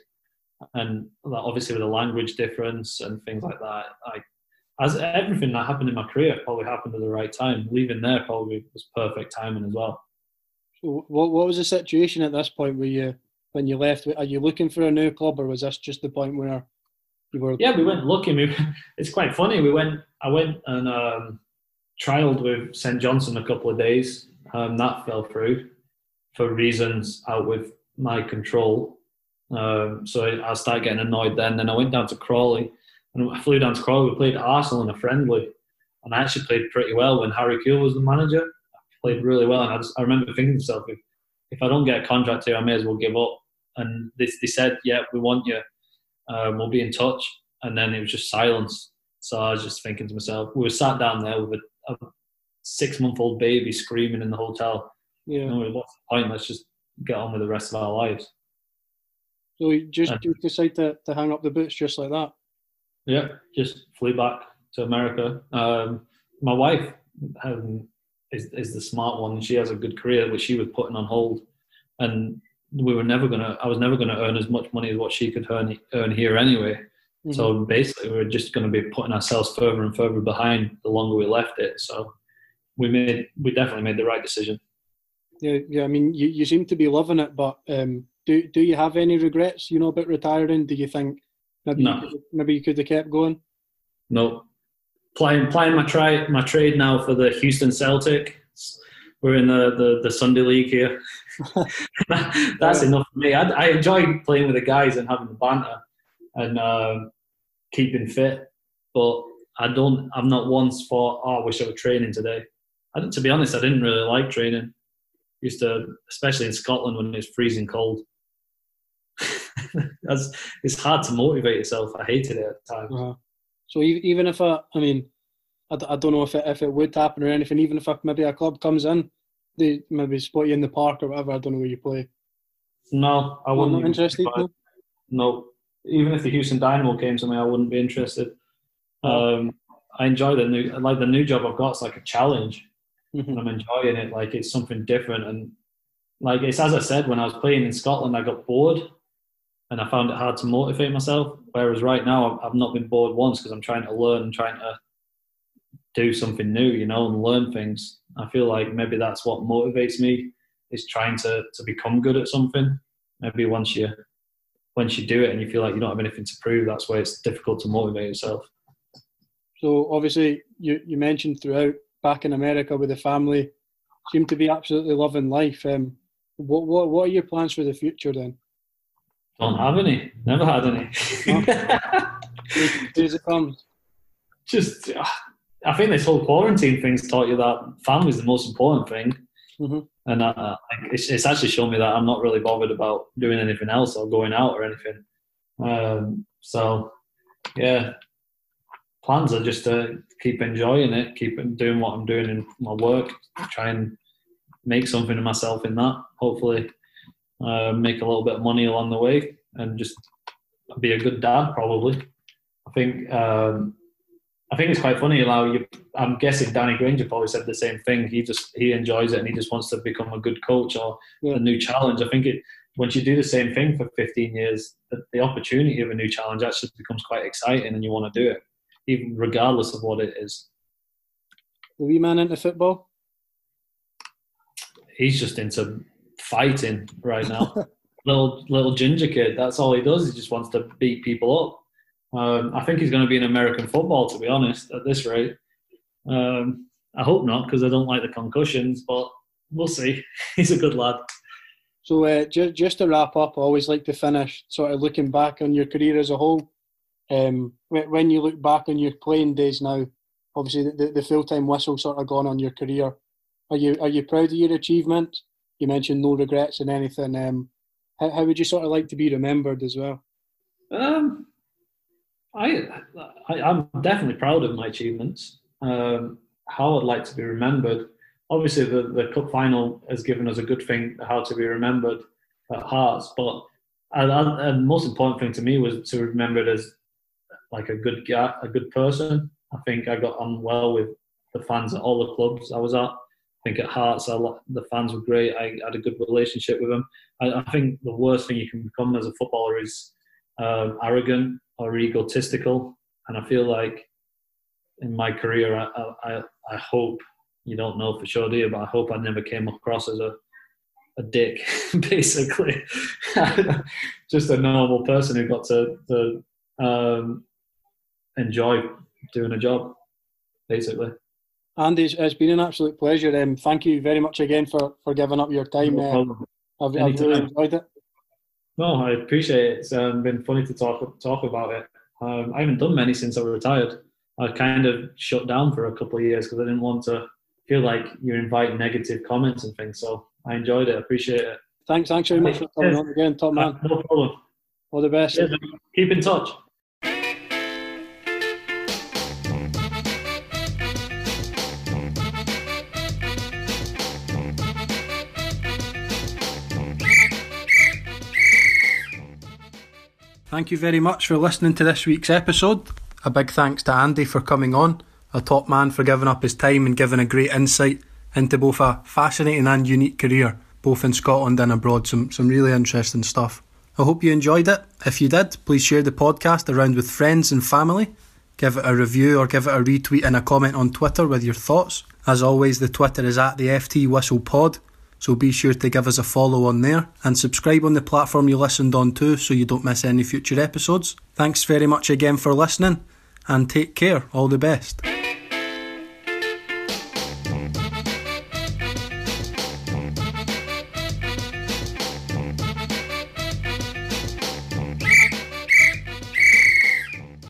And obviously with the language difference and things like that, like as everything that happened in my career probably happened at the right time. Leaving there probably was perfect timing as well. So what what was the situation at this point where you when you left? Are you looking for a new club, or was this just the point where you were? Yeah, we went looking. We, it's quite funny. We went. I went and um, trialed with St Johnstone a couple of days. Um, that fell through for reasons out with my control. Um, so I, started getting annoyed then. Then I went down to Crawley and I flew down to Crawley. We played Arsenal in a friendly, and I actually played pretty well when Harry Kewell was the manager. I played really well, and I, just, I remember thinking to myself, if, if I don't get a contract here, I may as well give up. And they, they said, "Yeah, we want you. Um, we'll be in touch." And then it was just silence. So I was just thinking to myself, we were sat down there with a, a six-month-old baby screaming in the hotel. Yeah. You know, what's the point? Let's just get on with the rest of our lives. So you just and, decide to, to hang up the boots just like that? Yeah, just flew back to America. Um, my wife um, is, is the smart one. She has a good career, which she was putting on hold, and we were never gonna. I was never gonna earn as much money as what she could earn earn here anyway. Mm-hmm. So basically, we are just going to be putting ourselves further and further behind the longer we left it. So we made we definitely made the right decision. Yeah, yeah. I mean, you, you seem to be loving it, but um, do do you have any regrets? You know, about retiring? Do you think Maybe no. you could, maybe you could have kept going. No, playing playing my try my trade now for the Houston Celtic. We're in the the, the Sunday league here. That's yeah. enough for me. I, I enjoy playing with the guys and having the banter and uh, keeping fit, but I don't. I've not once thought, "Oh, I wish I were training today." I, don't to be honest, I didn't really like training. Used to, especially in Scotland when it's freezing cold. That's it's hard to motivate yourself. I hated it at times. Uh-huh. So even if I, I mean, I, I don't know if it, if it would happen or anything. Even if maybe a club comes in, they maybe spot you in the park or whatever. I don't know where you play. No, I wouldn't. Not interested. No? no, even if the Houston Dynamo came to me, I wouldn't be interested. Um, I enjoy the new, like the new job I've got. It's like a challenge, mm-hmm. and I'm enjoying it. Like it's something different, and like it's as I said when I was playing in Scotland, I got bored and I found it hard to motivate myself. Whereas right now, I've not been bored once because I'm trying to learn and trying to do something new, you know, and learn things. I feel like maybe that's what motivates me is trying to to become good at something. Maybe once you once you do it and you feel like you don't have anything to prove, that's where it's difficult to motivate yourself. So obviously, you you mentioned throughout back in America with the family, seem to be absolutely loving life. Um, what what what are your plans for the future then? Don't have any. Never had any. As it comes. Just, I think this whole quarantine thing's taught you that family's the most important thing. Mm-hmm. And uh, it's, it's, actually shown me that I'm not really bothered about doing anything else or going out or anything. Um, so, yeah, plans are just to keep enjoying it, keep doing what I'm doing in my work, try and make something of myself in that. Hopefully, uh, make a little bit of money along the way, and just be a good dad. Probably, I think. Um, I think it's quite funny. How you, I'm guessing Danny Grainger probably said the same thing. He just he enjoys it and he just wants to become a good coach or yeah. a new challenge. I think it once you do the same thing for 15 years, the, the opportunity of a new challenge actually becomes quite exciting, and you want to do it, even regardless of what it is. The wee man into football? He's just into fighting right now. little little ginger kid. That's all he does. He just wants to beat people up. Um, I think he's going to be in American football, to be honest, at this rate. Um, I hope not, because I don't like the concussions, but we'll see. he's a good lad. So, uh, just, just to wrap up, I always like to finish sort of looking back on your career as a whole. Um, when you look back on your playing days now, obviously the, the full time whistle sort of gone on your career. Are you are you proud of your achievement? You mentioned no regrets and anything. Um, how, how would you sort of like to be remembered as well? Um, I, I am definitely proud of my achievements. Um, how I'd like to be remembered. Obviously, the, the cup final has given us a good thing how to be remembered at Hearts, but the most important thing to me was to remember it as like a good guy, a good person. I think I got on well with the fans at all the clubs I was at. I think at Hearts, I, the fans were great. I had a good relationship with them. I, I think the worst thing you can become as a footballer is um, arrogant or egotistical. And I feel like in my career, I, I, I hope you don't know for sure, do you? But I hope I never came across as a a dick, basically. Just a normal person who got to, to um, enjoy doing a job, basically. Andy, it's been an absolute pleasure. Um, thank you very much again for, for giving up your time. No uh, I've, I've really enjoyed it. No, I appreciate it. It's um, been funny to talk talk about it. Um, I haven't done many since I retired. I kind of shut down for a couple of years because I didn't want to feel like you're inviting negative comments and things. So I enjoyed it. I appreciate it. Thanks, thanks very much for coming on again, top man. No problem. All the best. Keep in touch. Thank you very much for listening to this week's episode. A big thanks to Andy for coming on, a top man for giving up his time and giving a great insight into both a fascinating and unique career, both in Scotland and abroad. Some, some really interesting stuff. I hope you enjoyed it. If you did, please share the podcast around with friends and family. Give it a review or give it a retweet and a comment on Twitter with your thoughts. As always, the Twitter is at the FT Whistle Pod so be sure to give us a follow on there and subscribe on the platform you listened on to so you don't miss any future episodes. Thanks very much again for listening and take care. All the best.